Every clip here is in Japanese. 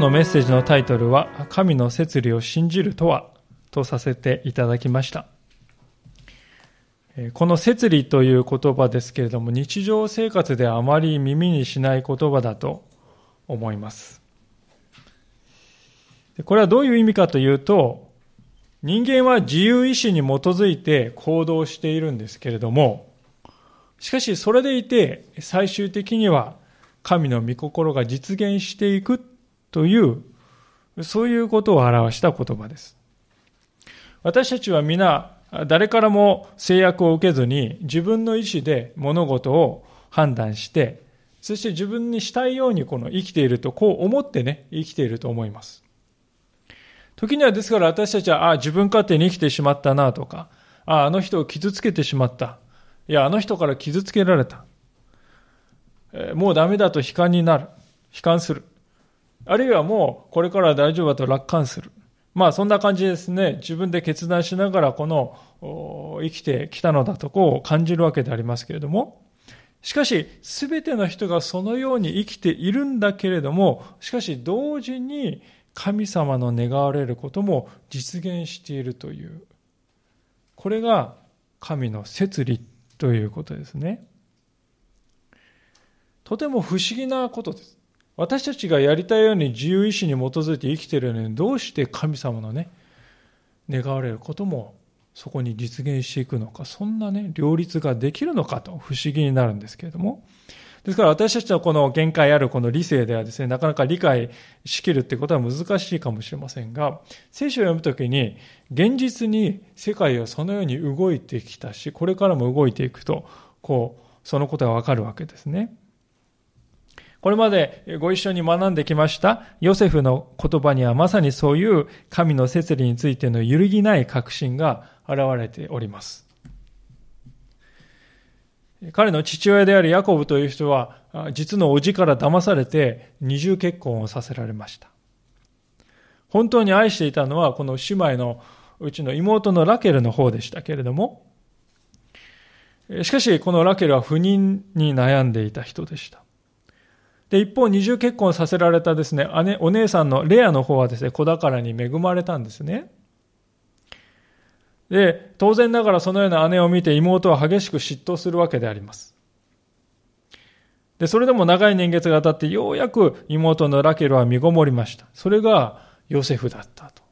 日のメッセージのタイトルは「神の摂理を信じるとは?」とさせていただきましたこの摂理という言葉ですけれども日常生活であまり耳にしない言葉だと思いますこれはどういう意味かというと人間は自由意志に基づいて行動しているんですけれどもしかしそれでいて最終的には神の御心が実現していくという、そういうことを表した言葉です。私たちは皆、誰からも制約を受けずに自分の意思で物事を判断して、そして自分にしたいようにこの生きていると、こう思ってね、生きていると思います。時にはですから私たちは、ああ、自分勝手に生きてしまったなとか、ああ、あの人を傷つけてしまった。いや、あの人から傷つけられた。もうダメだと悲観になる。悲観する。あるいはもうこれから大丈夫だと楽観する。まあそんな感じですね。自分で決断しながらこの生きてきたのだとこう感じるわけでありますけれども。しかし、すべての人がそのように生きているんだけれども、しかし同時に神様の願われることも実現しているという。これが神の摂理ということですね。とても不思議なことです。私たちがやりたいように自由意志に基づいて生きているのに、どうして神様のね、願われることもそこに実現していくのか、そんなね、両立ができるのかと不思議になるんですけれども、ですから私たちのこの限界あるこの理性ではですね、なかなか理解しきるってことは難しいかもしれませんが、聖書を読むときに、現実に世界はそのように動いてきたし、これからも動いていくと、こう、そのことがわかるわけですね。これまでご一緒に学んできましたヨセフの言葉にはまさにそういう神の摂理についての揺るぎない確信が現れております。彼の父親であるヤコブという人は実の叔父から騙されて二重結婚をさせられました。本当に愛していたのはこの姉妹のうちの妹のラケルの方でしたけれども、しかしこのラケルは不妊に悩んでいた人でした。で、一方、二重結婚させられたですね、姉、お姉さんのレアの方はですね、子宝に恵まれたんですね。で、当然ながらそのような姉を見て妹は激しく嫉妬するわけであります。で、それでも長い年月が経ってようやく妹のラケルは身ごもりました。それがヨセフだったと。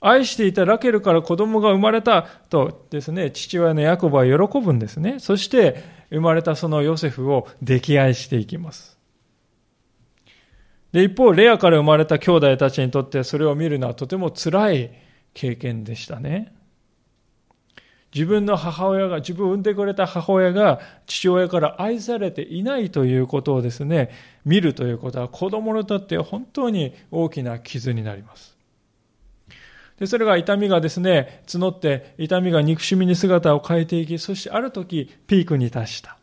愛していたラケルから子供が生まれたとですね、父親のヤコブは喜ぶんですね。そして生まれたそのヨセフを溺愛していきます。で、一方、レアから生まれた兄弟たちにとってそれを見るのはとても辛い経験でしたね。自分の母親が、自分を産んでくれた母親が父親から愛されていないということをですね、見るということは子供にとって本当に大きな傷になります。で、それが痛みがですね、募って、痛みが憎しみに姿を変えていき、そしてある時、ピークに達した。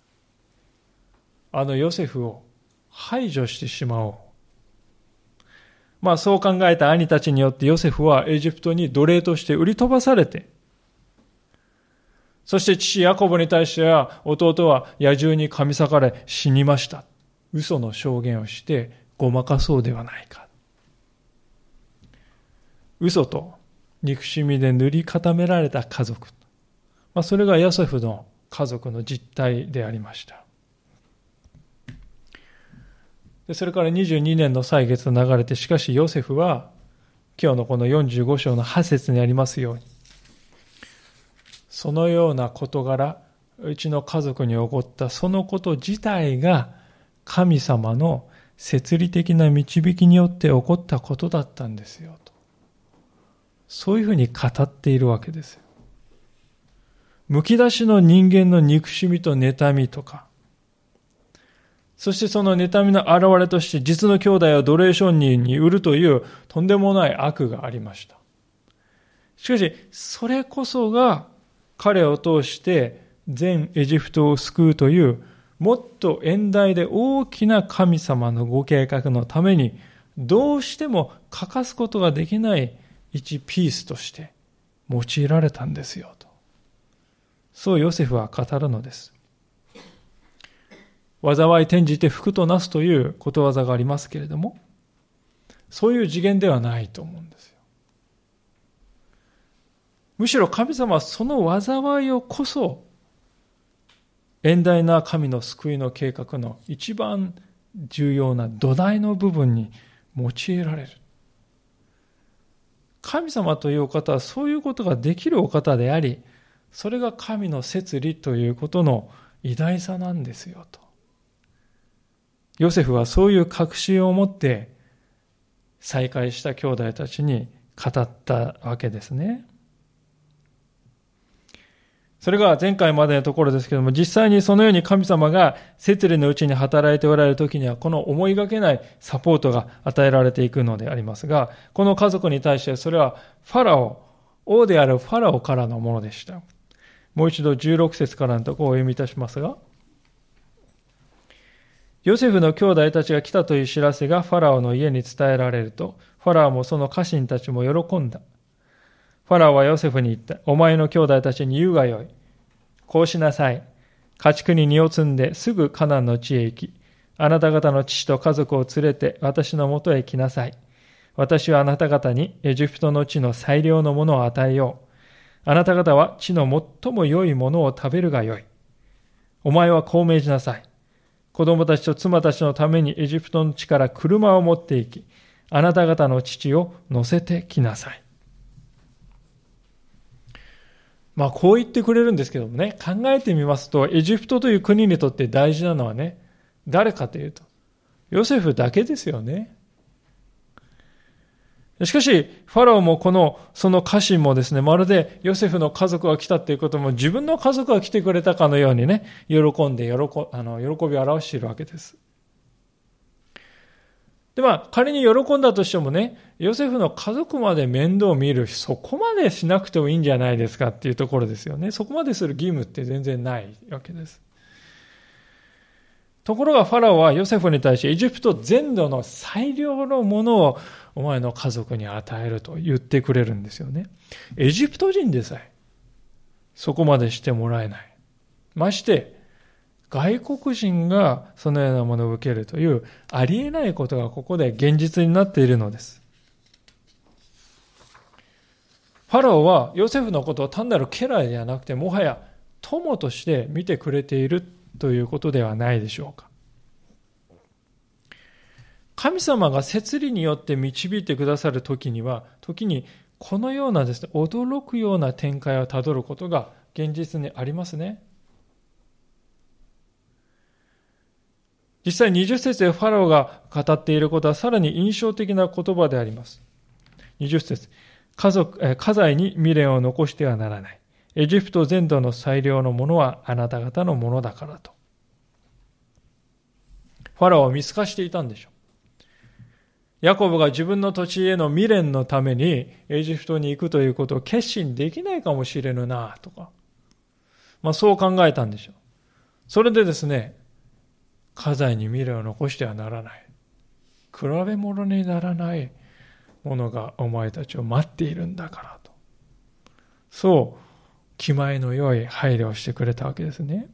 あのヨセフを排除してしまおう。まあそう考えた兄たちによってヨセフはエジプトに奴隷として売り飛ばされて、そして父ヤコブに対しては弟は野獣に噛み裂かれ死にました。嘘の証言をしてごまかそうではないか。嘘と憎しみで塗り固められた家族。まあ、それがヨセフの家族の実態でありました。でそれから22年の歳月が流れて、しかしヨセフは、今日のこの45章の8節にありますように、そのような事柄、うちの家族に起こったそのこと自体が神様の摂理的な導きによって起こったことだったんですよと。そういうふうに語っているわけです。むき出しの人間の憎しみと妬みとか、そしてその妬みの表れとして実の兄弟を奴隷商人に売るというとんでもない悪がありました。しかし、それこそが彼を通して全エジプトを救うというもっと遠大で大きな神様のご計画のためにどうしても欠かすことができない一ピースとして用いられたんですよと。そうヨセフは語るのです。災い転じて福となすということわざがありますけれども、そういう次元ではないと思うんですよ。むしろ神様はその災いをこそ、遠大な神の救いの計画の一番重要な土台の部分に用いられる。神様というお方はそういうことができるお方であり、それが神の摂理ということの偉大さなんですよと。ヨセフはそういう確信を持って再会した兄弟たちに語ったわけですね。それが前回までのところですけども、実際にそのように神様が摂理のうちに働いておられる時には、この思いがけないサポートが与えられていくのでありますが、この家族に対してそれはファラオ、王であるファラオからのものでした。もう一度16節からのところをお読みいたしますが、ヨセフの兄弟たちが来たという知らせがファラオの家に伝えられると、ファラオもその家臣たちも喜んだ。ファラオはヨセフに言った。お前の兄弟たちに言うがよい。こうしなさい。家畜に荷を積んですぐカナンの地へ行き、あなた方の父と家族を連れて私のもとへ来なさい。私はあなた方にエジプトの地の最良のものを与えよう。あなた方は地の最も良いものを食べるがよい。お前はこう命じなさい。子供たちと妻たちのためにエジプトの地から車を持って行き、あなた方の父を乗せてきなさい。まあこう言ってくれるんですけどもね、考えてみますと、エジプトという国にとって大事なのはね、誰かというと、ヨセフだけですよね。しかし、ファラオもこの、その家臣もですね、まるでヨセフの家族が来たっていうことも自分の家族が来てくれたかのようにね、喜んで喜あの喜びを表しているわけです。で、まあ、仮に喜んだとしてもね、ヨセフの家族まで面倒を見る、そこまでしなくてもいいんじゃないですかっていうところですよね。そこまでする義務って全然ないわけです。ところがファラオはヨセフに対してエジプト全土の最良のものをお前の家族に与えると言ってくれるんですよね。エジプト人でさえそこまでしてもらえない。まして、外国人がそのようなものを受けるというありえないことがここで現実になっているのです。ファラオはヨセフのことを単なる家来ではなくてもはや友として見てくれているということではないでしょうか。神様が摂理によって導いてくださる時には時にこのようなですね驚くような展開をたどることが現実にありますね。実際20節でファラオが語っていることはさらに印象的な言葉であります。20節家族、家財に未練を残してはならない。エジプト全土の最良のものはあなた方のものだからと。ファラオは見透かしていたんでしょう。ヤコブが自分の土地への未練のためにエジプトに行くということを決心できないかもしれぬなとか。まあそう考えたんでしょう。それでですね、家財に未練を残してはならない。比べ物にならないものがお前たちを待っているんだからと。そう、気前の良い配慮をしてくれたわけですね。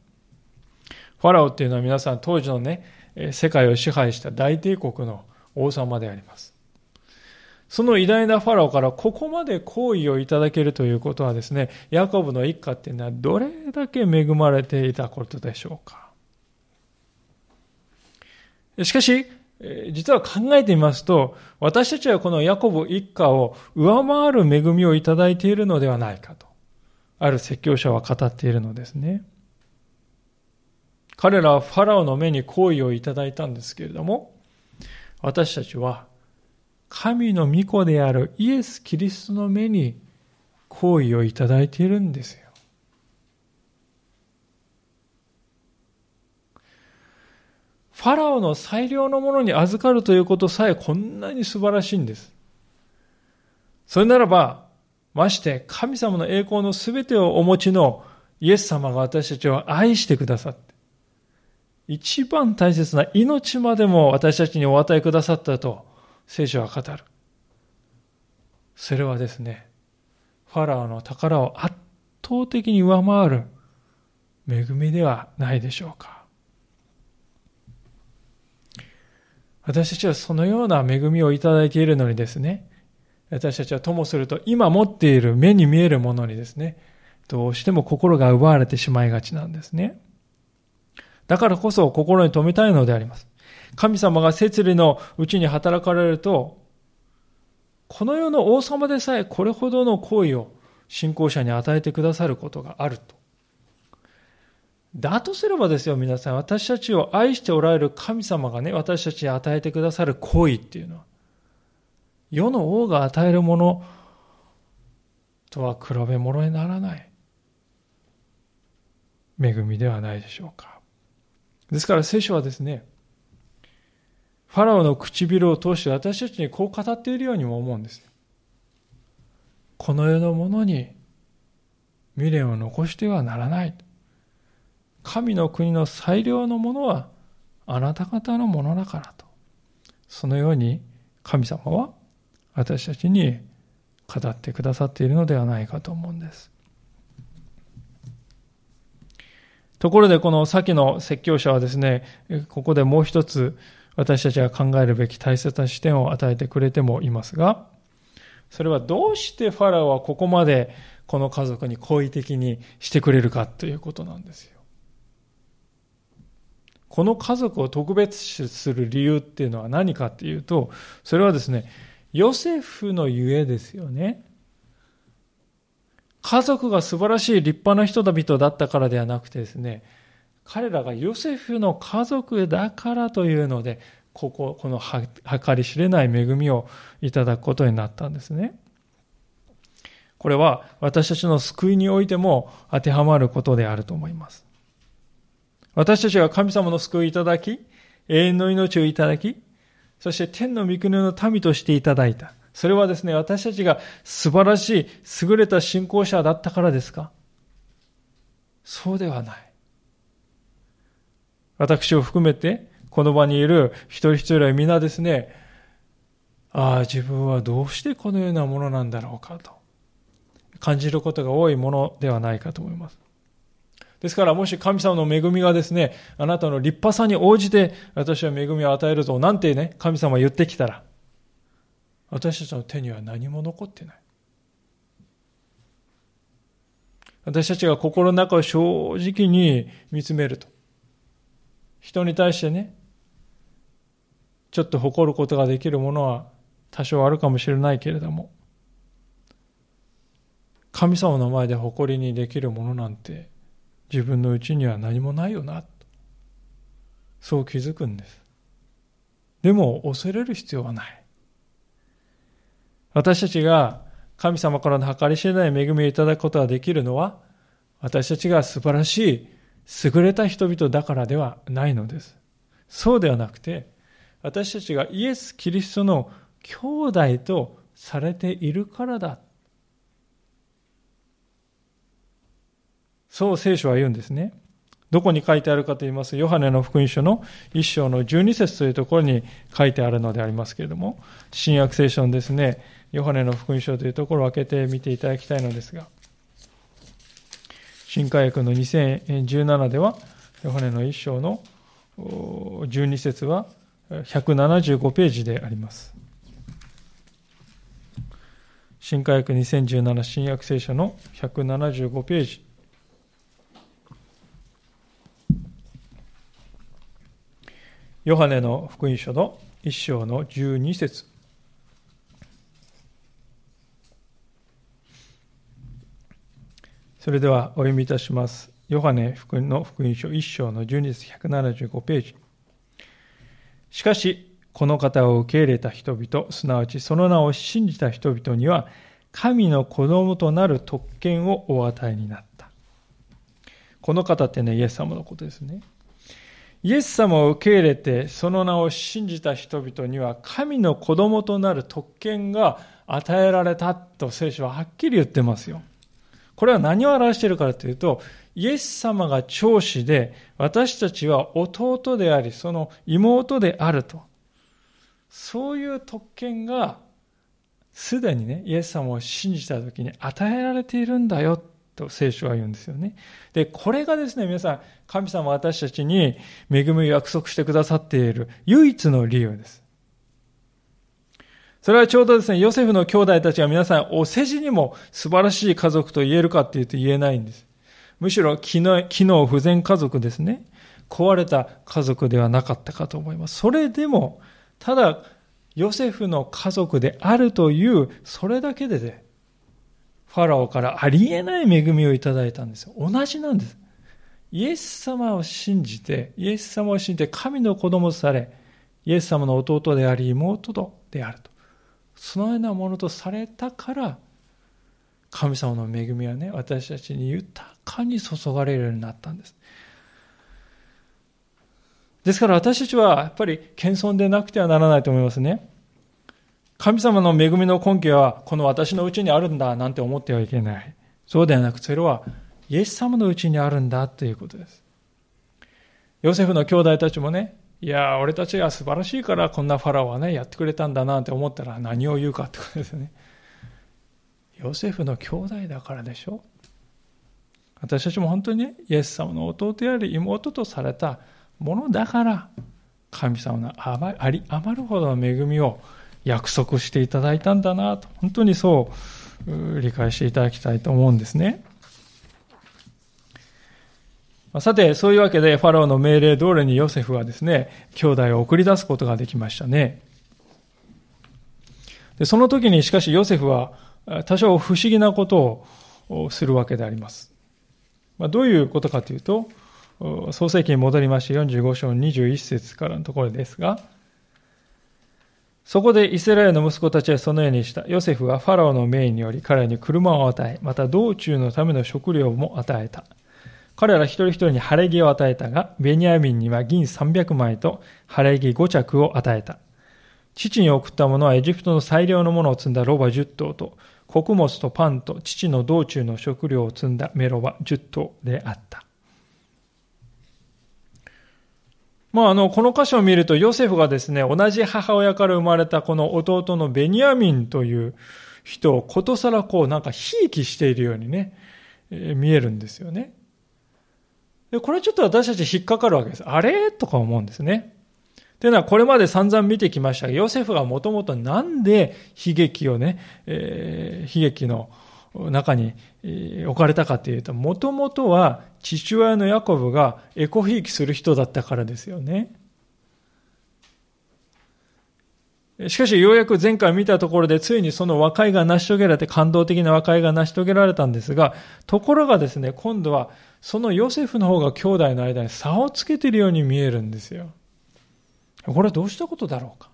ファラオっていうのは皆さん当時のね、世界を支配した大帝国の王様であります。その偉大なファラオからここまで好意をいただけるということはですね、ヤコブの一家っていうのはどれだけ恵まれていたことでしょうか。しかし、実は考えてみますと、私たちはこのヤコブ一家を上回る恵みをいただいているのではないかと、ある説教者は語っているのですね。彼らはファラオの目に好意をいただいたんですけれども、私たちは神の御子であるイエス・キリストの目に好意をいただいているんですよ。ファラオの最良のものに預かるということさえこんなに素晴らしいんです。それならば、まして神様の栄光のすべてをお持ちのイエス様が私たちを愛してくださって、一番大切な命までも私たちにお与えくださったと聖書は語る。それはですね、ファラオの宝を圧倒的に上回る恵みではないでしょうか。私たちはそのような恵みをいただいているのにですね、私たちはともすると今持っている目に見えるものにですね、どうしても心が奪われてしまいがちなんですね。だからこそ心に留めたいのであります。神様が摂理のうちに働かれると、この世の王様でさえこれほどの行為を信仰者に与えてくださることがあると。だとすればですよ、皆さん。私たちを愛しておられる神様がね、私たちに与えてくださる行為っていうのは、世の王が与えるものとは比べ物にならない恵みではないでしょうか。ですから聖書はですね、ファラオの唇を通して私たちにこう語っているようにも思うんです。この世のものに未練を残してはならない。神の国の最良のものはあなた方のものだからと。そのように神様は私たちに語ってくださっているのではないかと思うんです。ところでこの先の説教者はですね、ここでもう一つ私たちが考えるべき大切な視点を与えてくれてもいますが、それはどうしてファラオはここまでこの家族に好意的にしてくれるかということなんですよ。この家族を特別視する理由っていうのは何かっていうと、それはですね、ヨセフのゆえですよね。家族が素晴らしい立派な人々だったからではなくてですね、彼らがヨセフの家族だからというので、ここ、この計り知れない恵みをいただくことになったんですね。これは私たちの救いにおいても当てはまることであると思います。私たちが神様の救いをいただき、永遠の命をいただき、そして天の御国の民としていただいた。それはですね、私たちが素晴らしい、優れた信仰者だったからですか？そうではない。私を含めて、この場にいる一人一人は皆ですね、ああ、自分はどうしてこのようなものなんだろうかと感じることが多いものではないかと思います。ですから、もし神様の恵みがですね、あなたの立派さに応じて、私は恵みを与えるぞ、なんてね、神様言ってきたら、私たちの手には何も残ってない。私たちが心の中を正直に見つめると、人に対してね、ちょっと誇ることができるものは多少あるかもしれないけれども、神様の前で誇りにできるものなんて自分のうちには何もないよな、そう気づくんです。でも恐れる必要はない。私たちが神様からの計り知れない恵みをいただくことができるのは、私たちが素晴らしい、優れた人々だからではないのです。そうではなくて、私たちがイエス・キリストの兄弟とされているからだそう聖書は言うんですね。どこに書いてあるかと言います、ヨハネの福音書の一章の12節というところに書いてあるのでありますけれども、新約聖書のですね、ヨハネの福音書というところを開けてみていただきたいのですが、新海訳の2017では、ヨハネの一章の12節は175ページであります。新海訳2017新約聖書の175ページ。ヨハネの福音書の一章の12節それではお読みいたします。ヨハネ福音の福音書一章の12節175ページ。しかし、この方を受け入れた人々、すなわちその名を信じた人々には、神の子供となる特権をお与えになった。この方ってね、イエス様のことですね。イエス様を受け入れてその名を信じた人々には神の子供となる特権が与えられたと聖書ははっきり言ってますよ。これは何を表しているかというと、イエス様が長子で私たちは弟であり、その妹であると。そういう特権がすでにね、イエス様を信じた時に与えられているんだよと聖書は言うんですよね。で、これがですね、皆さん、神様私たちに恵みを約束してくださっている唯一の理由です。それはちょうどですね、ヨセフの兄弟たちが皆さんお世辞にも素晴らしい家族と言えるかっていうと言えないんです。むしろ機能機能不全家族ですね。壊れた家族ではなかったかと思います。それでも、ただ、ヨセフの家族であるという、それだけでね、ファラオからありえない恵みをいただいたんですよ。同じなんです。イエス様を信じて、イエス様を信じて神の子供とされ、イエス様の弟であり妹とであると。そのようなものとされたから、神様の恵みはね、私たちに豊かに注がれるようになったんです。ですから私たちはやっぱり謙遜でなくてはならないと思いますね。神様の恵みの根拠はこの私のうちにあるんだなんて思ってはいけない。そうではなく、それはイエス様のうちにあるんだということです。ヨセフの兄弟たちもね、いや、俺たちが素晴らしいからこんなファラオはね、やってくれたんだなって思ったら何を言うかってことですね。ヨセフの兄弟だからでしょ私たちも本当にね、イエス様の弟であり妹とされたものだから神様のあり余るほどの恵みを約束していただいたんだなと本当にそう理解していただきたいと思うんですね。さて、そういうわけで、ファラオの命令通りにヨセフはですね、兄弟を送り出すことができましたね。でその時にしかしヨセフは多少不思議なことをするわけであります。まあ、どういうことかというと、創世記に戻りまして45章21節からのところですが、そこでイスラエルの息子たちはそのようにした。ヨセフはファラオの命により彼に車を与え、また道中のための食料も与えた。彼ら一人一人に晴れ着を与えたが、ベニヤミンには銀300枚と晴れ着5着を与えた。父に送ったものはエジプトの最良のものを積んだロバ10頭と、穀物とパンと父の道中の食料を積んだメロバ10頭であった。まあ、あの、この箇所を見ると、ヨセフがですね、同じ母親から生まれたこの弟のベニヤミンという人をことさらこう、なんか、ひいきしているようにね、えー、見えるんですよね。で、これちょっと私たち引っかかるわけです。あれ？とか思うんですね。というのは、これまで散々見てきましたが、ヨセフがもともとなんで悲劇をね、えー、悲劇の中に置かれたかというと、もともとは父親のヤコブがエコひいきする人だったからですよね。しかしようやく前回見たところでついにその和解が成し遂げられて感動的な和解が成し遂げられたんですが、ところがですね、今度はそのヨセフの方が兄弟の間に差をつけているように見えるんですよ。これはどうしたことだろうか。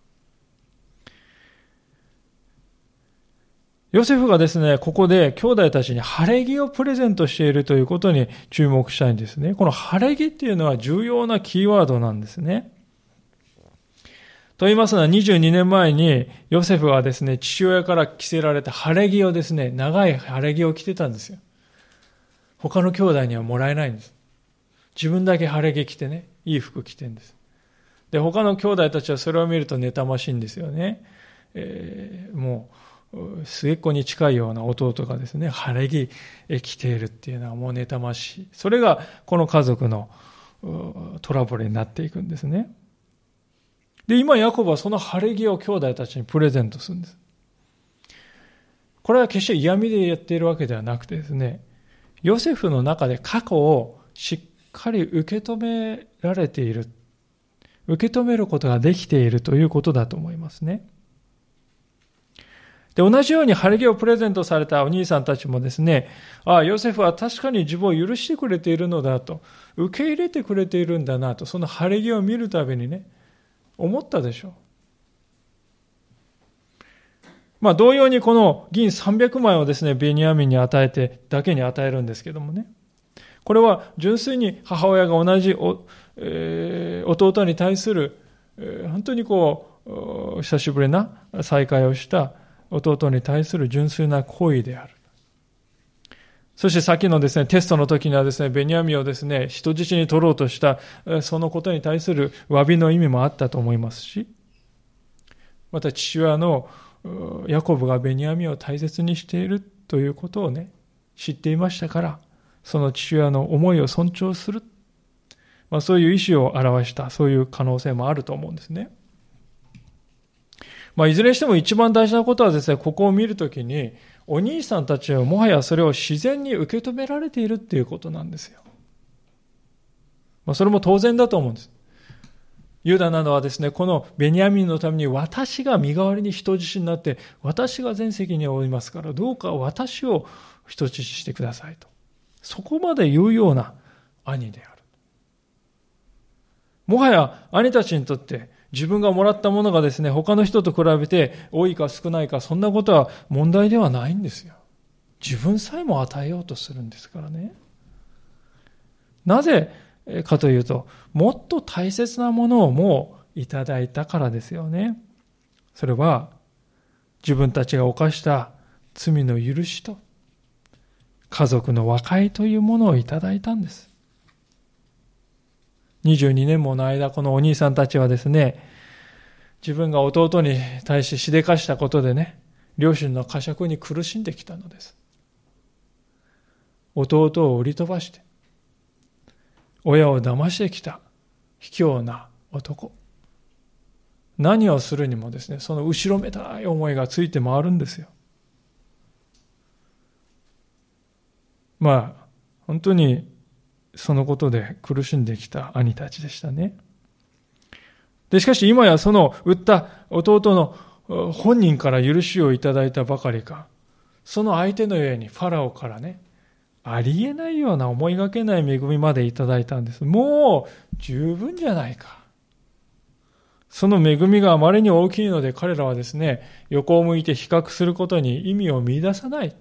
ヨセフがですね、ここで兄弟たちに晴れ着をプレゼントしているということに注目したいんですね。この晴れ着っていうのは重要なキーワードなんですね。と言いますのは22年前にヨセフはですね、父親から着せられた晴れ着をですね、長い晴れ着を着てたんですよ。他の兄弟にはもらえないんです。自分だけ晴れ着着てね、いい服着てんです。で、他の兄弟たちはそれを見ると妬ましいんですよね。えー、もう、末っ子に近いような弟がですね、晴れ着着ているっていうのはもう妬ましい。それがこの家族のトラブルになっていくんですね。で、今ヤコブはその晴れ着を兄弟たちにプレゼントするんです。これは決して嫌味でやっているわけではなくてですね、ヨセフの中で過去をしっかり受け止められている、受け止めることができているということだと思いますね。で、同じように晴れ着をプレゼントされたお兄さんたちもですね、ああ、ヨセフは確かに自分を許してくれているのだと、受け入れてくれているんだなと、その晴れ着を見るたびにね、思ったでしょう。まあ、同様にこの銀300枚をですね、ベニヤミンに与えて、だけに与えるんですけどもね。これは純粋に母親が同じお、えー、弟に対する、えー、本当にこう、久しぶりな再会をした弟に対する純粋な行為である。そしてさっきのですね、テストの時にはですね、ベニヤミをですね、人質に取ろうとした、そのことに対する詫びの意味もあったと思いますし、また父親のヤコブがベニヤミを大切にしているということをね、知っていましたから、その父親の思いを尊重する。まあ、そういう意思を表した、そういう可能性もあると思うんですね。まあ、いずれにしても一番大事なことはですね、ここを見るときに、お兄さんたちはもはやそれを自然に受け止められているっていうことなんですよ。まあ、それも当然だと思うんです。ユダなどはですね、このベニヤミンのために私が身代わりに人質になって、私が全責任を負いますから、どうか私を人質してくださいと。そこまで言うような兄である。もはや兄たちにとって自分がもらったものがですね、他の人と比べて多いか少ないか、そんなことは問題ではないんですよ。自分さえも与えようとするんですからね。なぜかというと、もっと大切なものをもういただいたからですよね。それは、自分たちが犯した罪の許しと、家族の和解というものをいただいたんです。22年もの間、このお兄さんたちはですね、自分が弟に対してしでかしたことでね、両親の呵責に苦しんできたのです。弟を売り飛ばして、親を騙してきた卑怯な男。何をするにもですね、その後ろめたい思いがついて回るんですよ。まあ、本当にそのことで苦しんできた兄たちでしたね。で、しかし今やその売った弟の本人から許しをいただいたばかりか、その相手のようにファラオからね、ありえないような思いがけない恵みまでいただいたんです。もう十分じゃないか。その恵みがあまりに大きいので彼らはですね、横を向いて比較することに意味を見出さない。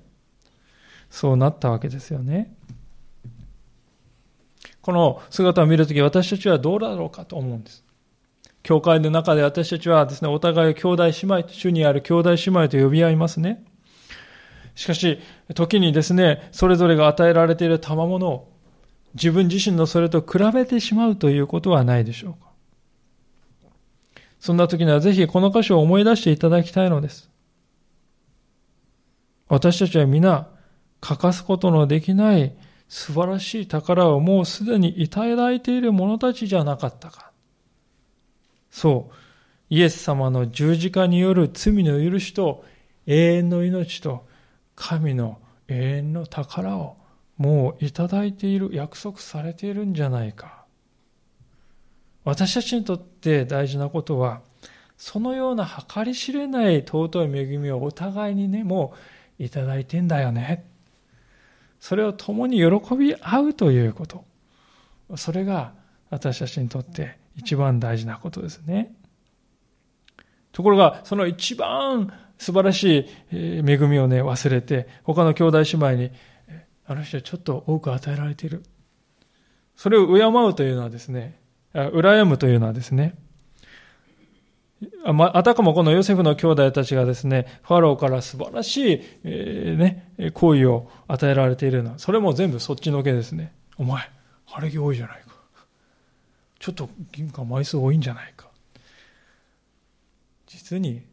そうなったわけですよね。この姿を見るとき私たちはどうだろうかと思うんです。教会の中で私たちはですね、お互いを兄弟姉妹、主にある兄弟姉妹と呼び合いますね。しかし、時にですね、それぞれが与えられている賜物を自分自身のそれと比べてしまうということはないでしょうか。そんな時にはぜひこの箇所を思い出していただきたいのです。私たちは皆、欠かすことのできない素晴らしい宝をもうすでにいただいている者たちじゃなかったか。そう、イエス様の十字架による罪の許しと永遠の命と神の永遠の宝をもういただいている、約束されているんじゃないか。私たちにとって大事なことは、そのような計り知れない尊い恵みをお互いにね、もういただいてんだよね。それを共に喜び合うということ。それが私たちにとって一番大事なことですね。ところが、その一番素晴らしい恵みをね、忘れて、他の兄弟姉妹に、あの人はちょっと多く与えられている。それを敬うというのはですね、羨むというのはですね、あたかもこのヨセフの兄弟たちがですね、ファローから素晴らしい、えー、ね、行為を与えられているのは、それも全部そっちのけですね。お前、晴れ着多いじゃないか。ちょっと銀貨枚数多いんじゃないか。実に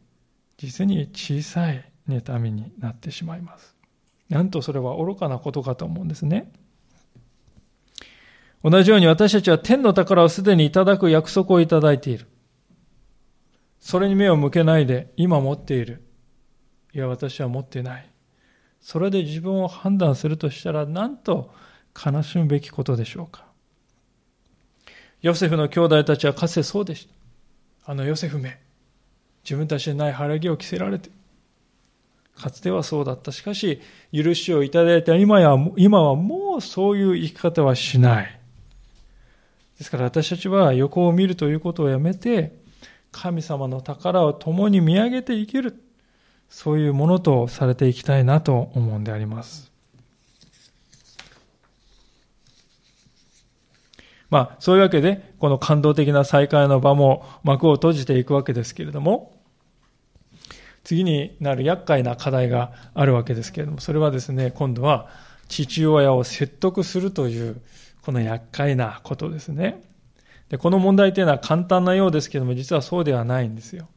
実に小さい妬みになってしまいます。なんとそれは愚かなことかと思うんですね。同じように私たちは天の宝をすでにいただく約束をいただいている。それに目を向けないで今持っている。いや、私は持ってない。それで自分を判断するとしたら、なんと悲しむべきことでしょうか。ヨセフの兄弟たちはかつてそうでした。あのヨセフめ。自分たちでない晴れ着を着せられて、かつてはそうだった。しかし、許しをいただいた今や、今はもうそういう生き方はしない。ですから私たちは横を見るということをやめて、神様の宝を共に見上げて生きる。そういうものとされていきたいなと思うんであります。まあ、そういうわけで、この感動的な再会の場も幕を閉じていくわけですけれども、次になる厄介な課題があるわけですけれども、それはですね、今度は父親を説得するという、この厄介なことですね。で、この問題というのは簡単なようですけども、実はそうではないんですよ。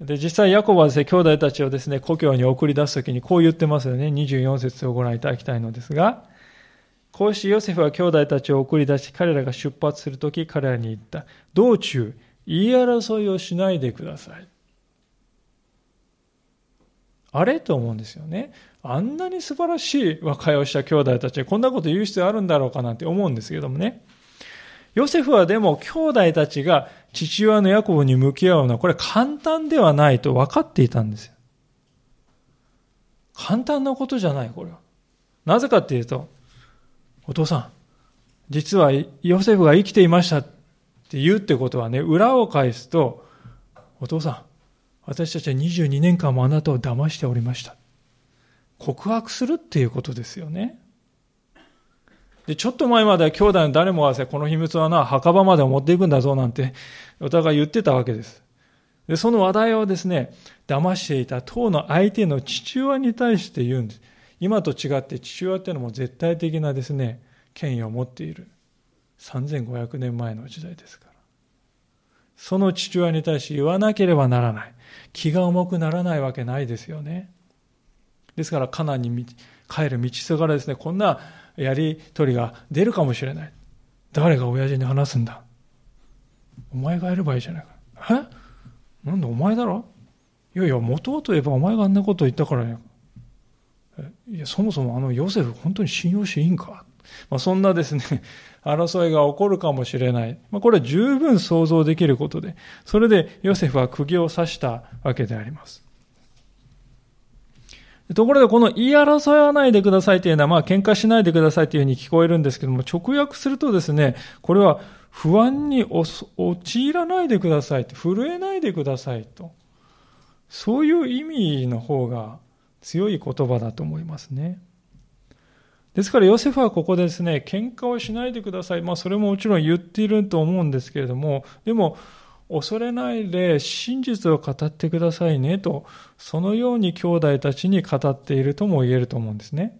で、実際ヤコブはですね、兄弟たちをですね、故郷に送り出すときにこう言ってますよね。24節をご覧いただきたいのですが、こうしてヨセフは兄弟たちを送り出し、彼らが出発するとき、彼らに言った。道中、言い争いをしないでください。あれ？と思うんですよね。あんなに素晴らしい和解をした兄弟たちにこんなこと言う必要あるんだろうかなんて思うんですけどもね。ヨセフはでも兄弟たちが父親のヤコブに向き合うのはこれ簡単ではないと分かっていたんですよ。簡単なことじゃない、これは。なぜかっていうと、お父さん、実はヨセフが生きていましたって言うってことはね、裏を返すと、お父さん、私たちは22年間もあなたを騙しておりました。告白するっていうことですよね。で、ちょっと前までは兄弟の誰もが、この秘密はな、墓場まで持っていくんだぞなんて、お互い言ってたわけです。で、その話題をですね、騙していた当の相手の父親に対して言うんです。今と違って父親っていうのも絶対的なですね、権威を持っている。3500年前の時代ですから。その父親に対して言わなければならない。気が重くならないわけないですよね。ですから、カナンに帰る道すがらですね、こんなやりとりが出るかもしれない。誰が親父に話すんだお前がやればいいじゃないか。え？なんでお前だろ？いやいや、元々言えばお前があんなこと言ったからね。いや、そもそもあのヨセフ本当に信用していいんか？まあ、そんなですね、争いが起こるかもしれない。まあ、これは十分想像できることで、それでヨセフは釘を刺したわけであります。ところでこの言い争わないでくださいというのは、まあ喧嘩しないでくださいというふうに聞こえるんですけども、直訳するとですね、これは不安に陥らないでくださいと、震えないでくださいと。そういう意味の方が強い言葉だと思いますね。ですからヨセフはここでですね、喧嘩をしないでください。まあそれももちろん言っていると思うんですけれども、でも恐れないで真実を語ってくださいねと、そのように兄弟たちに語っているとも言えると思うんですね。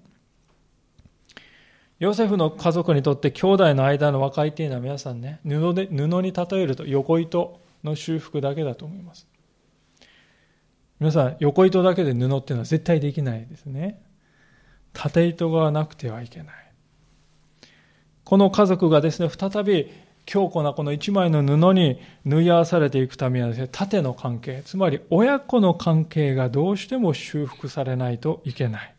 ヨセフの家族にとって兄弟の間の和解というのは皆さんね、布で布に例えると横糸の修復だけだと思います。皆さん、横糸だけで布っていうのは絶対できないですね。縦糸がなくてはいけない。この家族がですね、再び強固なこの一枚の布に縫い合わされていくためにはですね、縦の関係、つまり親子の関係がどうしても修復されないといけない。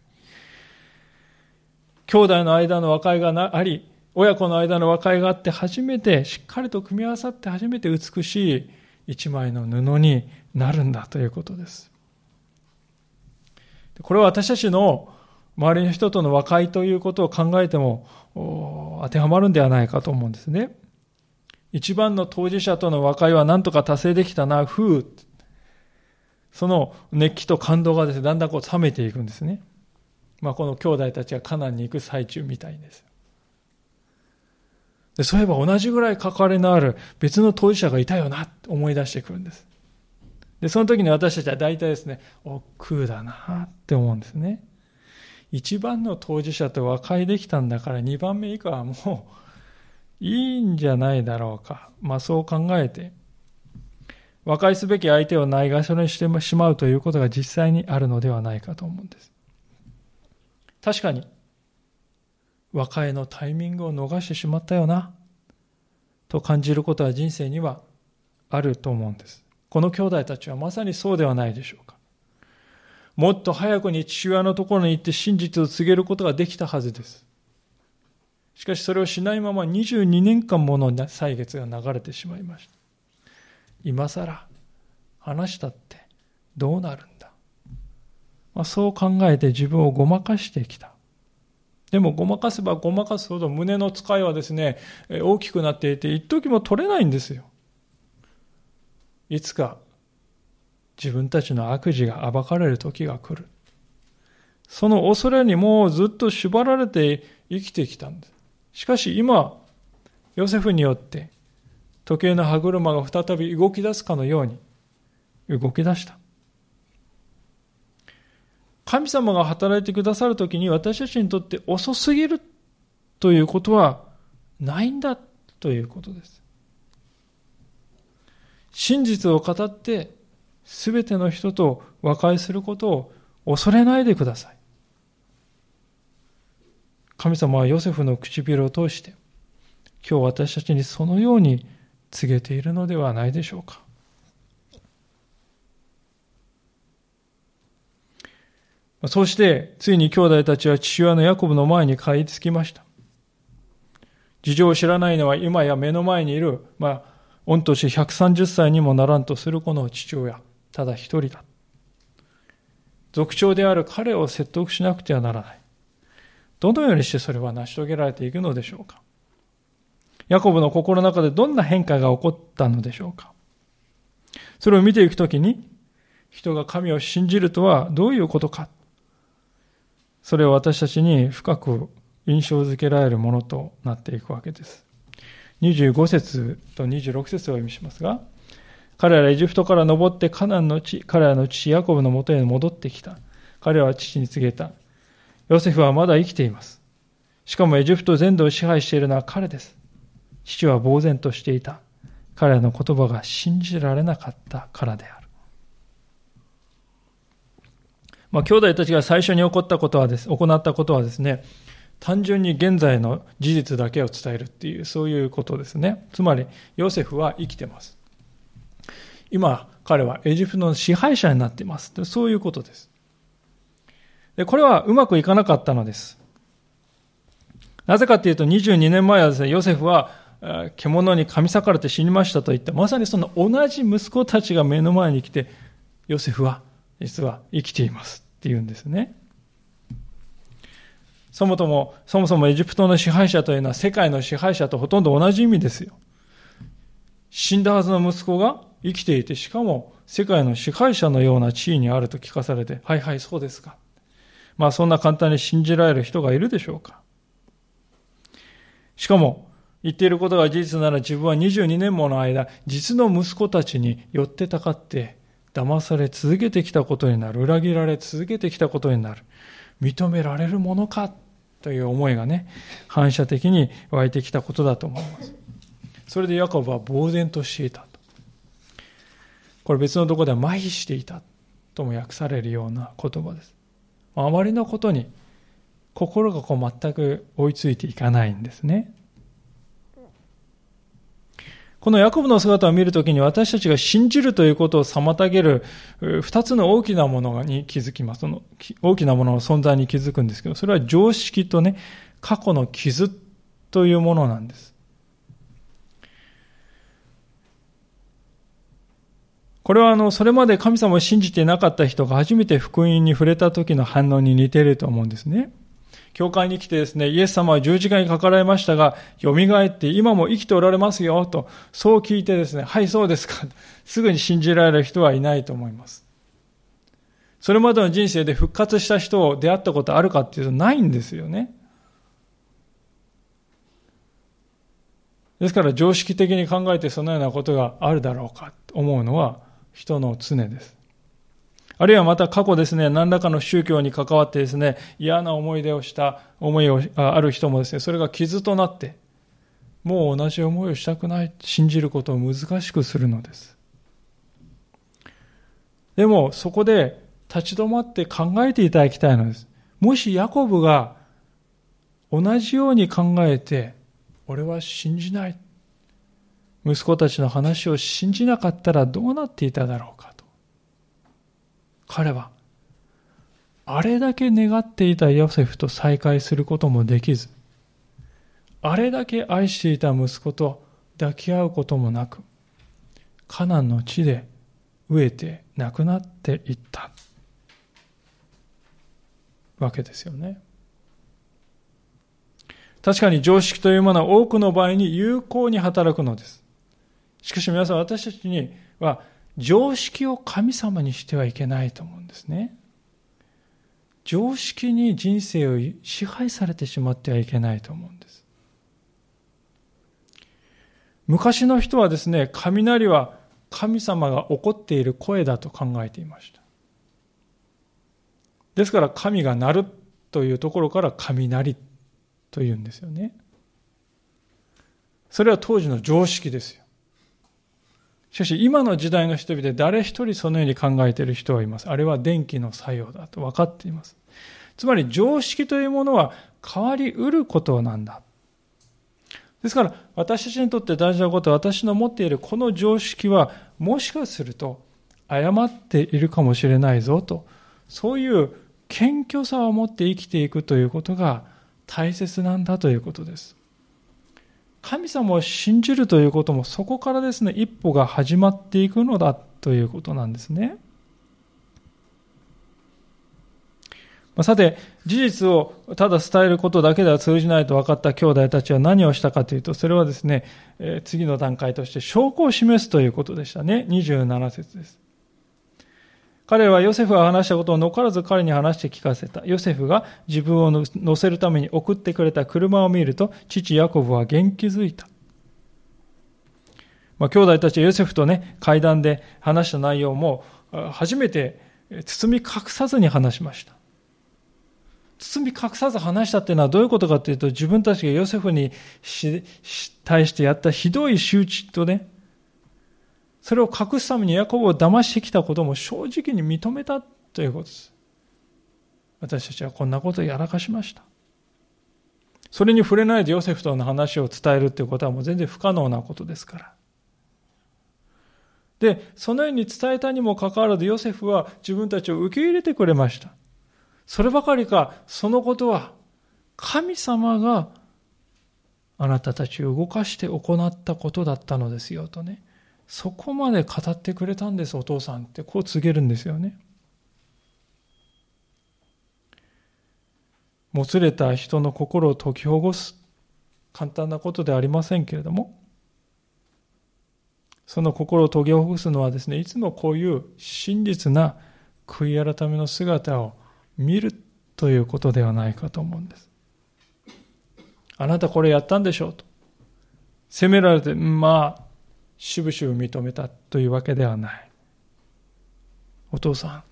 兄弟の間の和解があり、親子の間の和解があって初めて、しっかりと組み合わさって初めて美しい一枚の布になるんだということです。これは私たちの周りの人との和解ということを考えても当てはまるんではないかと思うんですね。一番の当事者との和解は何とか達成できたな、ふう。その熱気と感動がですね、だんだんこう冷めていくんですね。まあ、この兄弟たちがカナンに行く最中みたいです。でそういえば同じぐらい関わりのある別の当事者がいたよなって思い出してくるんです。で、その時に私たちは大体ですね、億劫だなって思うんですね。一番の当事者と和解できたんだから二番目以下はもういいんじゃないだろうか。まあそう考えて、和解すべき相手をないがしろにしてしまうということが実際にあるのではないかと思うんです。確かに、和解のタイミングを逃してしまったよな、と感じることは人生にはあると思うんです。この兄弟たちはまさにそうではないでしょうか。もっと早くに父親のところに行って真実を告げることができたはずです。しかしそれをしないまま22年間もの歳月が流れてしまいました。今更話したってどうなるんだ？まあ、そう考えて自分をごまかしてきた。でもごまかせばごまかすほど胸の使いはですね、大きくなっていて、一時も取れないんですよ。いつか自分たちの悪事が暴かれる時が来る。その恐れにもうずっと縛られて生きてきたんです。しかし今、ヨセフによって時計の歯車が再び動き出すかのように動き出した。神様が働いてくださるときに私たちにとって遅すぎるということはないんだということです。真実を語ってすべての人と和解することを恐れないでください。神様はヨセフの唇を通して、今日私たちにそのように告げているのではないでしょうか。そして、ついに兄弟たちは父親のヤコブの前に帰り着きました。事情を知らないのは今や目の前にいる、まあ、御年130歳にもならんとするこの父親、ただ一人だ。族長である彼を説得しなくてはならない。どのようにしてそれは成し遂げられていくのでしょうか？ヤコブの心の中でどんな変化が起こったのでしょうか？それを見ていくときに、人が神を信じるとはどういうことか？それを私たちに深く印象づけられるものとなっていくわけです。25節と26節を読みしますが、彼らエジプトから登ってカナンの地、彼らの父ヤコブのもとへ戻ってきた。彼らは父に告げた。ヨセフはまだ生きています。しかもエジプト全土を支配しているのは彼です。父は呆然としていた。彼らの言葉が信じられなかったからである。まあ、兄弟たちが最初に起こったことはです、行ったことはですね、単純に現在の事実だけを伝えるっていう、そういうことですね。つまり、ヨセフは生きてます。今、彼はエジプトの支配者になっています。そういうことです。で、これはうまくいかなかったのです。なぜかっていうと、22年前はですね、ヨセフは、獣に噛み裂かれて死にましたと言った、まさにその同じ息子たちが目の前に来て、ヨセフは実は生きていますって言うんですね。そもそも、そもそもエジプトの支配者というのは世界の支配者とほとんど同じ意味ですよ。死んだはずの息子が生きていて、しかも世界の支配者のような地位にあると聞かされて、はいはい、そうですか。まあそんな簡単に信じられる人がいるでしょうか。しかも、言っていることが事実なら自分は22年もの間、実の息子たちに寄ってたかって、騙され続けてきたことになる。裏切られ続けてきたことになる。認められるものかという思いがね、反射的に湧いてきたことだと思います。それでヤコブは呆然としていたと。これ別のところでは麻痺していたとも訳されるような言葉です。あまりのことに心がこう全く追いついていかないんですね。このヤコブの姿を見るときに私たちが信じるということを妨げる二つの大きなものに気づきます。その大きなものの存在に気づくんですけど、それは常識とね、過去の傷というものなんです。これはあの、それまで神様を信じていなかった人が初めて福音に触れた時の反応に似ていると思うんですね。教会に来てですね、イエス様は十字架にかかられましたが、蘇って今も生きておられますよ、と、そう聞いてですね、はい、そうですか。すぐに信じられる人はいないと思います。それまでの人生で復活した人を出会ったことあるかっていうとないんですよね。ですから常識的に考えてそのようなことがあるだろうかと思うのは人の常です。あるいはまた過去ですね、何らかの宗教に関わってですね、嫌な思い出をした思いをある人もですね、それが傷となって、もう同じ思いをしたくない、信じることを難しくするのです。でも、そこで立ち止まって考えていただきたいのです。もしヤコブが同じように考えて、俺は信じない。息子たちの話を信じなかったらどうなっていただろうかと。彼は、あれだけ願っていたヨセフと再会することもできず、あれだけ愛していた息子と抱き合うこともなく、カナンの地で飢えて亡くなっていったわけですよね。確かに常識というものは多くの場合に有効に働くのです。しかし皆さん私たちには常識を神様にしてはいけないと思うんですね。常識に人生を支配されてしまってはいけないと思うんです。昔の人はですね、雷は神様が怒っている声だと考えていました。ですから神が鳴るというところから雷というんですよね。それは当時の常識ですよ。しかし今の時代の人々で誰一人そのように考えている人はいます。あれは電気の作用だと分かっています。つまり常識というものは変わりうることなんだ。ですから私たちにとって大事なことは私の持っているこの常識はもしかすると誤っているかもしれないぞとそういう謙虚さを持って生きていくということが大切なんだということです。神様を信じるということもそこからですね、一歩が始まっていくのだということなんですね。さて、事実をただ伝えることだけでは通じないと分かった兄弟たちは何をしたかというと、それはですね、次の段階として証拠を示すということでしたね。27節です。彼はヨセフが話したことを残らず彼に話して聞かせた。ヨセフが自分を乗せるために送ってくれた車を見ると、父ヤコブは元気づいた。まあ、兄弟たちはヨセフとね、階段で話した内容も、初めて包み隠さずに話しました。包み隠さず話したっていうのはどういうことかというと、自分たちがヨセフに対してやったひどい仕打ちとね、それを隠すためにヤコブを騙してきたことも正直に認めたということです。私たちはこんなことをやらかしました。それに触れないでヨセフとの話を伝えるということはもう全然不可能なことですから。で、そのように伝えたにもかかわらずヨセフは自分たちを受け入れてくれました。そればかりか、そのことは神様があなたたちを動かして行ったことだったのですよとね。そこまで語ってくれたんですお父さんってこう告げるんですよね。もつれた人の心を解きほぐす簡単なことではありませんけれどもその心を解きほぐすのはですねいつもこういう真実な悔い改めの姿を見るということではないかと思うんです。あなたこれやったんでしょうと。責められてまあしぶしぶ認めたというわけではない。お父さん、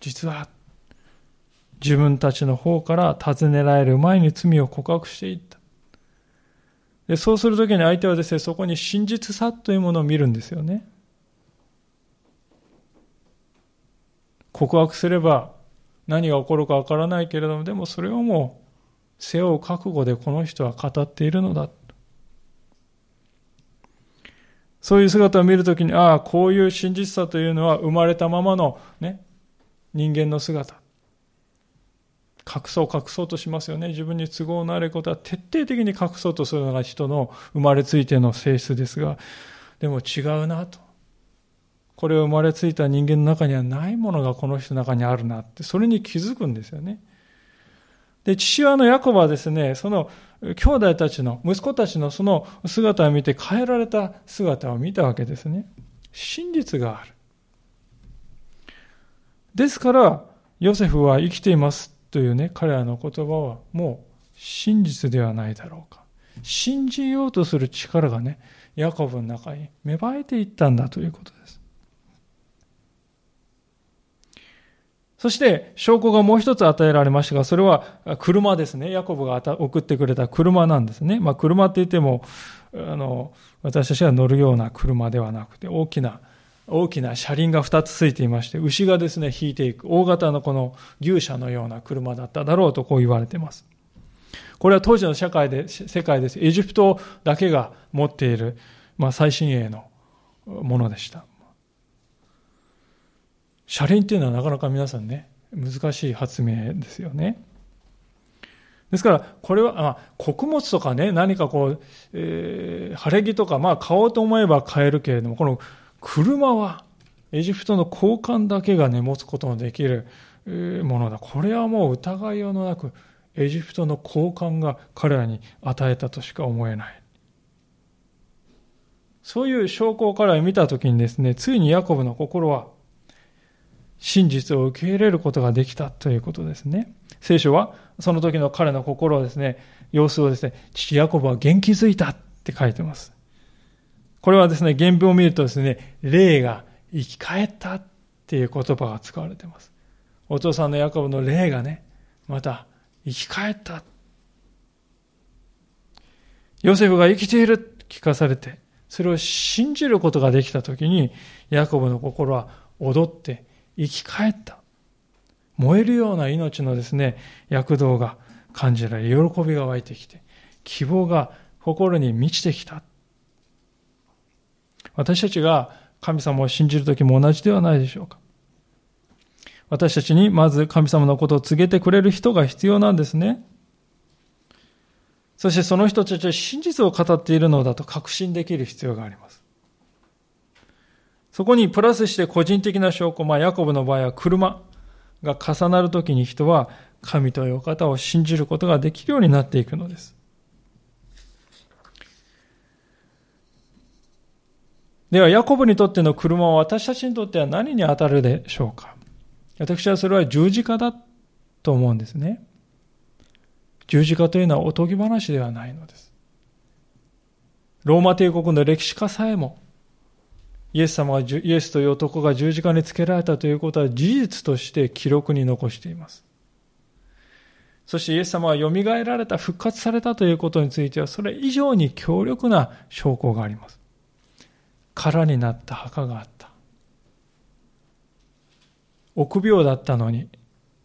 実は自分たちの方から尋ねられる前に罪を告白していった。でそうするときに相手はですね、そこに真実さというものを見るんですよね。告白すれば何が起こるかわからないけれども、でもそれをもう背負う覚悟でこの人は語っているのだ。そういう姿を見るときに、ああ、こういう真実さというのは生まれたままのね、人間の姿。隠そう隠そうとしますよね。自分に都合のあることは徹底的に隠そうとするのが人の生まれついての性質ですが、でも違うなと。これを生まれついた人間の中にはないものがこの人の中にあるなって、それに気づくんですよね。で、父親のヤコブはですね、その兄弟たちの、息子たちのその姿を見て変えられた姿を見たわけですね。真実がある。ですから、ヨセフは生きていますというね、彼らの言葉はもう真実ではないだろうか。信じようとする力がね、ヤコブの中に芽生えていったんだということです。そして証拠がもう一つ与えられましたが、それは車ですね。ヤコブが送ってくれた車なんですね。まあ車って言っても、あの、私たちが乗るような車ではなくて、大きな、大きな車輪が2つついていまして、牛がですね、引いていく、大型のこの牛車のような車だっただろうとこう言われています。これは当時の社会で、世界です。エジプトだけが持っている、まあ最新鋭のものでした。車輪っていうのはなかなか皆さんね、難しい発明ですよね。ですから、これは、あ穀物とかね、何かこう、えー、晴れ着とか、まあ買おうと思えば買えるけれども、この車は、エジプトの交換だけがね、持つことのできるものだ。これはもう疑いようのなく、エジプトの交換が彼らに与えたとしか思えない。そういう証拠を彼ら見たときにですね、ついにヤコブの心は、真実を受け入れることができたということですね。聖書はその時の彼の心をですね、様子をですね、父ヤコブは元気づいたって書いてます。これはですね、原文を見るとですね、霊が生き返ったっていう言葉が使われています。お父さんのヤコブの霊がね、また生き返った。ヨセフが生きている聞かされて、それを信じることができたときに、ヤコブの心は踊って生き返った。燃えるような命のですね、躍動が感じられ、喜びが湧いてきて、希望が心に満ちてきた。私たちが神様を信じるときも同じではないでしょうか。私たちにまず神様のことを告げてくれる人が必要なんですね。そしてその人たちは真実を語っているのだと確信できる必要があります。そこにプラスして個人的な証拠、まあ、ヤコブの場合は車が重なるときに人は神というお方を信じることができるようになっていくのです。では、ヤコブにとっての車は私たちにとっては何に当たるでしょうか？私はそれは十字架だと思うんですね。十字架というのはおとぎ話ではないのです。ローマ帝国の歴史家さえも、イエス様が、イエスという男が十字架につけられたということは事実として記録に残しています。そしてイエス様は蘇られた、復活されたということについては、それ以上に強力な証拠があります。空になった墓があった。臆病だったのに、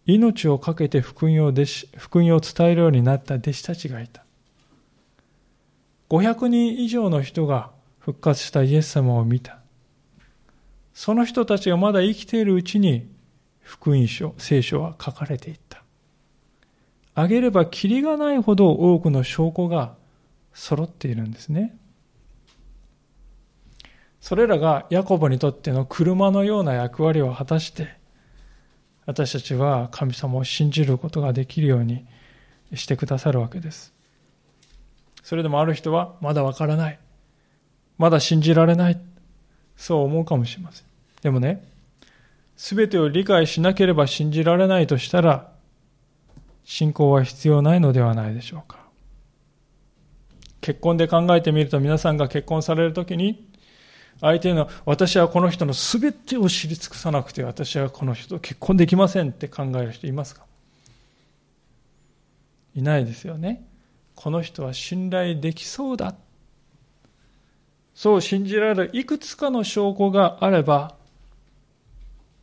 命を懸けて福音を福音を伝えるようになった弟子たちがいた。500人以上の人が復活したイエス様を見た。その人たちがまだ生きているうちに福音書、聖書は書かれていった。あげればきりがないほど多くの証拠が揃っているんですね。それらがヤコブにとっての車のような役割を果たして、私たちは神様を信じることができるようにしてくださるわけです。それでもある人はまだわからない。まだ信じられない。そう思うかもしれません。でもね、すべてを理解しなければ信じられないとしたら、信仰は必要ないのではないでしょうか。結婚で考えてみると皆さんが結婚されるときに、相手の、私はこの人の全てを知り尽くさなくて、私はこの人と結婚できませんって考える人いますか？いないですよね。この人は信頼できそうだ。そう信じられるいくつかの証拠があれば、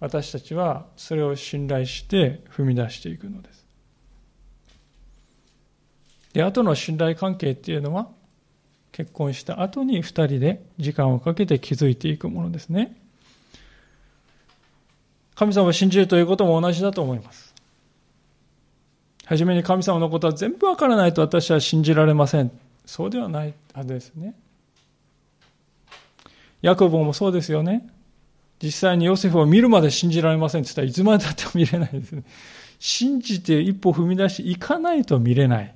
私たちはそれを信頼して踏み出していくのです。で、後の信頼関係っていうのは、結婚した後に2人で時間をかけて築いていくものですね。神様を信じるということも同じだと思います。はじめに神様のことは全部わからないと私は信じられません。そうではないはずですね。ヤコブもそうですよね。実際にヨセフを見るまで信じられませんって言ったらいつまでたっても見れないですね。信じて一歩踏み出していかないと見れない。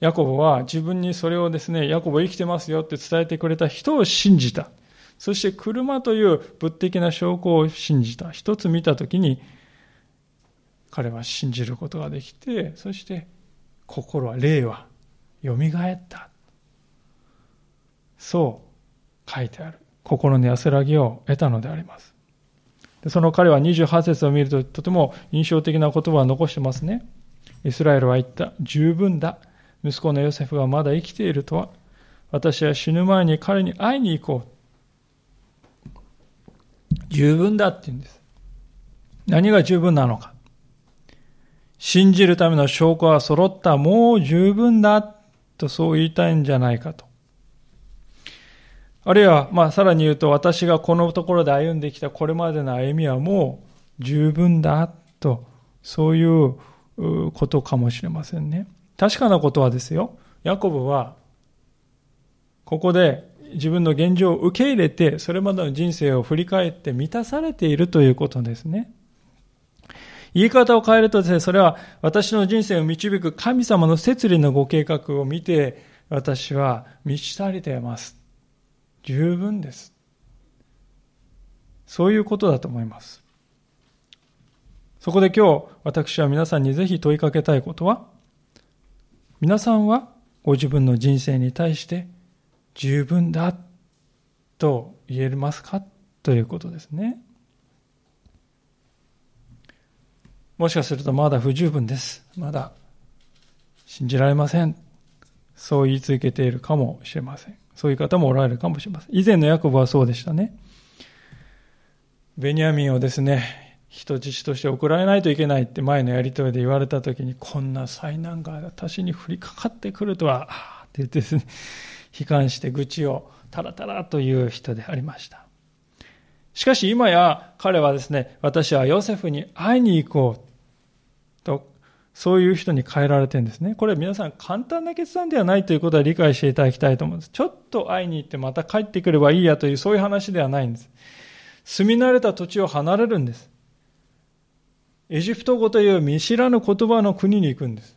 ヤコブは自分にそれをですね、ヤコブ生きてますよって伝えてくれた人を信じた。そして車という物的な証拠を信じた。一つ見たときに、彼は信じることができて、そして心は、霊は蘇った。そう書いてある。心の安らぎを得たのであります。その彼は28節を見るととても印象的な言葉を残してますね。イスラエルは言った。十分だ。息子のヨセフがまだ生きているとは、私は死ぬ前に彼に会いに行こう。十分だって言うんです。何が十分なのか。信じるための証拠は揃った、もう十分だ、とそう言いたいんじゃないかと。あるいは、まあ、さらに言うと、私がこのところで歩んできたこれまでの歩みはもう十分だ、と、そういうことかもしれませんね。確かなことはですよ、ヤコブは、ここで自分の現状を受け入れて、それまでの人生を振り返って満たされているということですね。言い方を変えるとですね、それは私の人生を導く神様の摂理のご計画を見て、私は満ち足りています。十分です。そういうことだと思います。そこで今日、私は皆さんにぜひ問いかけたいことは、皆さんはご自分の人生に対して十分だと言えますか？ということですね。もしかするとまだ不十分です。まだ信じられません。そう言い続けているかもしれません。そういう方もおられるかもしれません。以前のヤコブはそうでしたね。ベニヤミンをですね、人質として送られないといけないって前のやりとりで言われた時に、こんな災難が私に降りかかってくるとは、って言ってですね、悲観して愚痴をタラタラという人でありました。しかし今や彼はですね、私はヨセフに会いに行こうと、そういう人に変えられてるんですね。これ皆さん簡単な決断ではないということは理解していただきたいと思うんです。ちょっと会いに行ってまた帰ってくればいいやというそういう話ではないんです。住み慣れた土地を離れるんです。エジプト語という見知らぬ言葉の国に行くんです。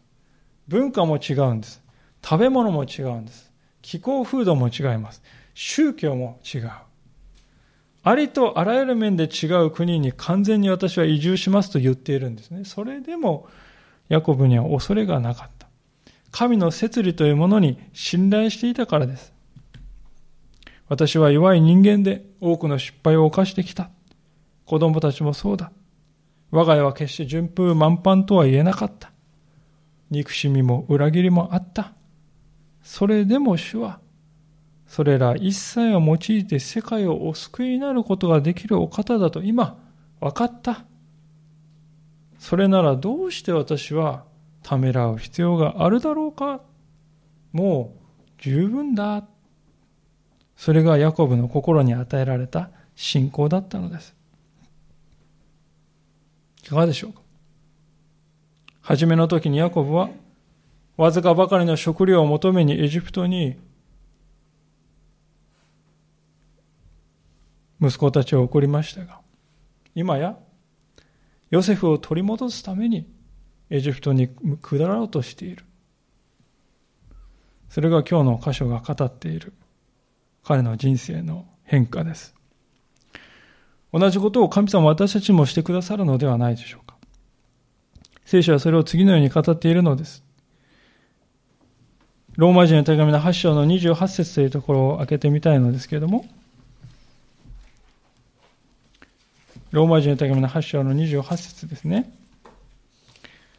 文化も違うんです。食べ物も違うんです。気候風土も違います。宗教も違う。ありとあらゆる面で違う国に完全に私は移住しますと言っているんですね。それでも、ヤコブには恐れがなかった。神の摂理というものに信頼していたからです。私は弱い人間で多くの失敗を犯してきた。子供たちもそうだ。我が家は決して順風満帆とは言えなかった。憎しみも裏切りもあった。それでも主はそれら一切を用いて世界をお救いになることができるお方だと今分かった。それならどうして私はためらう必要があるだろうか？もう十分だ。それがヤコブの心に与えられた信仰だったのです。いかがでしょうか？初めの時にヤコブはわずかばかりの食料を求めにエジプトに息子たちを送りましたが、今やヨセフを取り戻すためにエジプトに下ろうとしている。それが今日の箇所が語っている彼の人生の変化です。同じことを神様私たちもしてくださるのではないでしょうか。聖書はそれを次のように語っているのです。ローマ人の手紙の8章の28節というところを開けてみたいのですけれども、ローマ人の手紙の8章の28節ですね。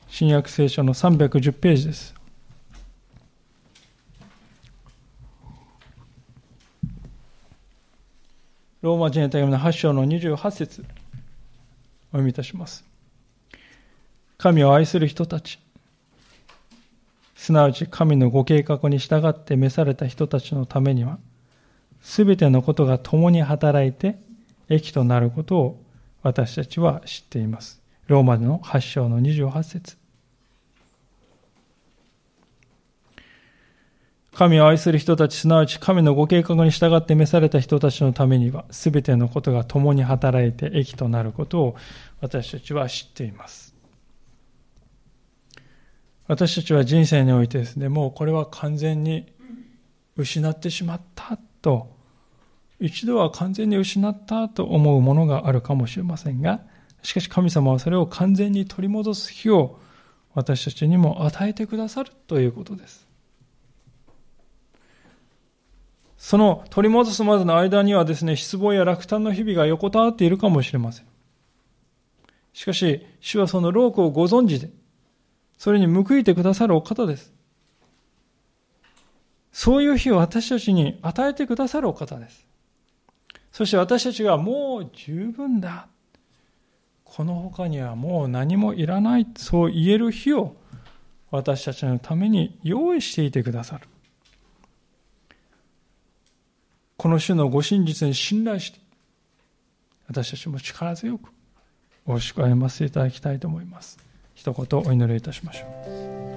新約聖書の310ページです。ローマ人の手紙の8章の28節お読みいたします。神を愛する人たち、すなわち神のご計画に従って召された人たちのためには、すべてのことが共に働いて益となることを私たちは知っています。ローマの8章の28節神を愛する人たち、すなわち神のご計画に従って召された人たちのためには、すべてのことが共に働いて益となることを私たちは知っています。私たちは人生においてですね、もうこれは完全に失ってしまったと一度は完全に失ったと思うものがあるかもしれませんが、しかし神様はそれを完全に取り戻す日を私たちにも与えてくださるということです。その取り戻すまでの間にはですね、失望や落胆の日々が横たわっているかもしれません。しかし、主はその労苦をご存知で、それに報いてくださるお方です。そういう日を私たちに与えてくださるお方です。そして私たちがもう十分だ。この他にはもう何もいらない。そう言える日を私たちのために用意していてくださる。この種のご真実に信頼して、私たちも力強くお祝いませていただきたいと思います。一言お祈りいたしましょう。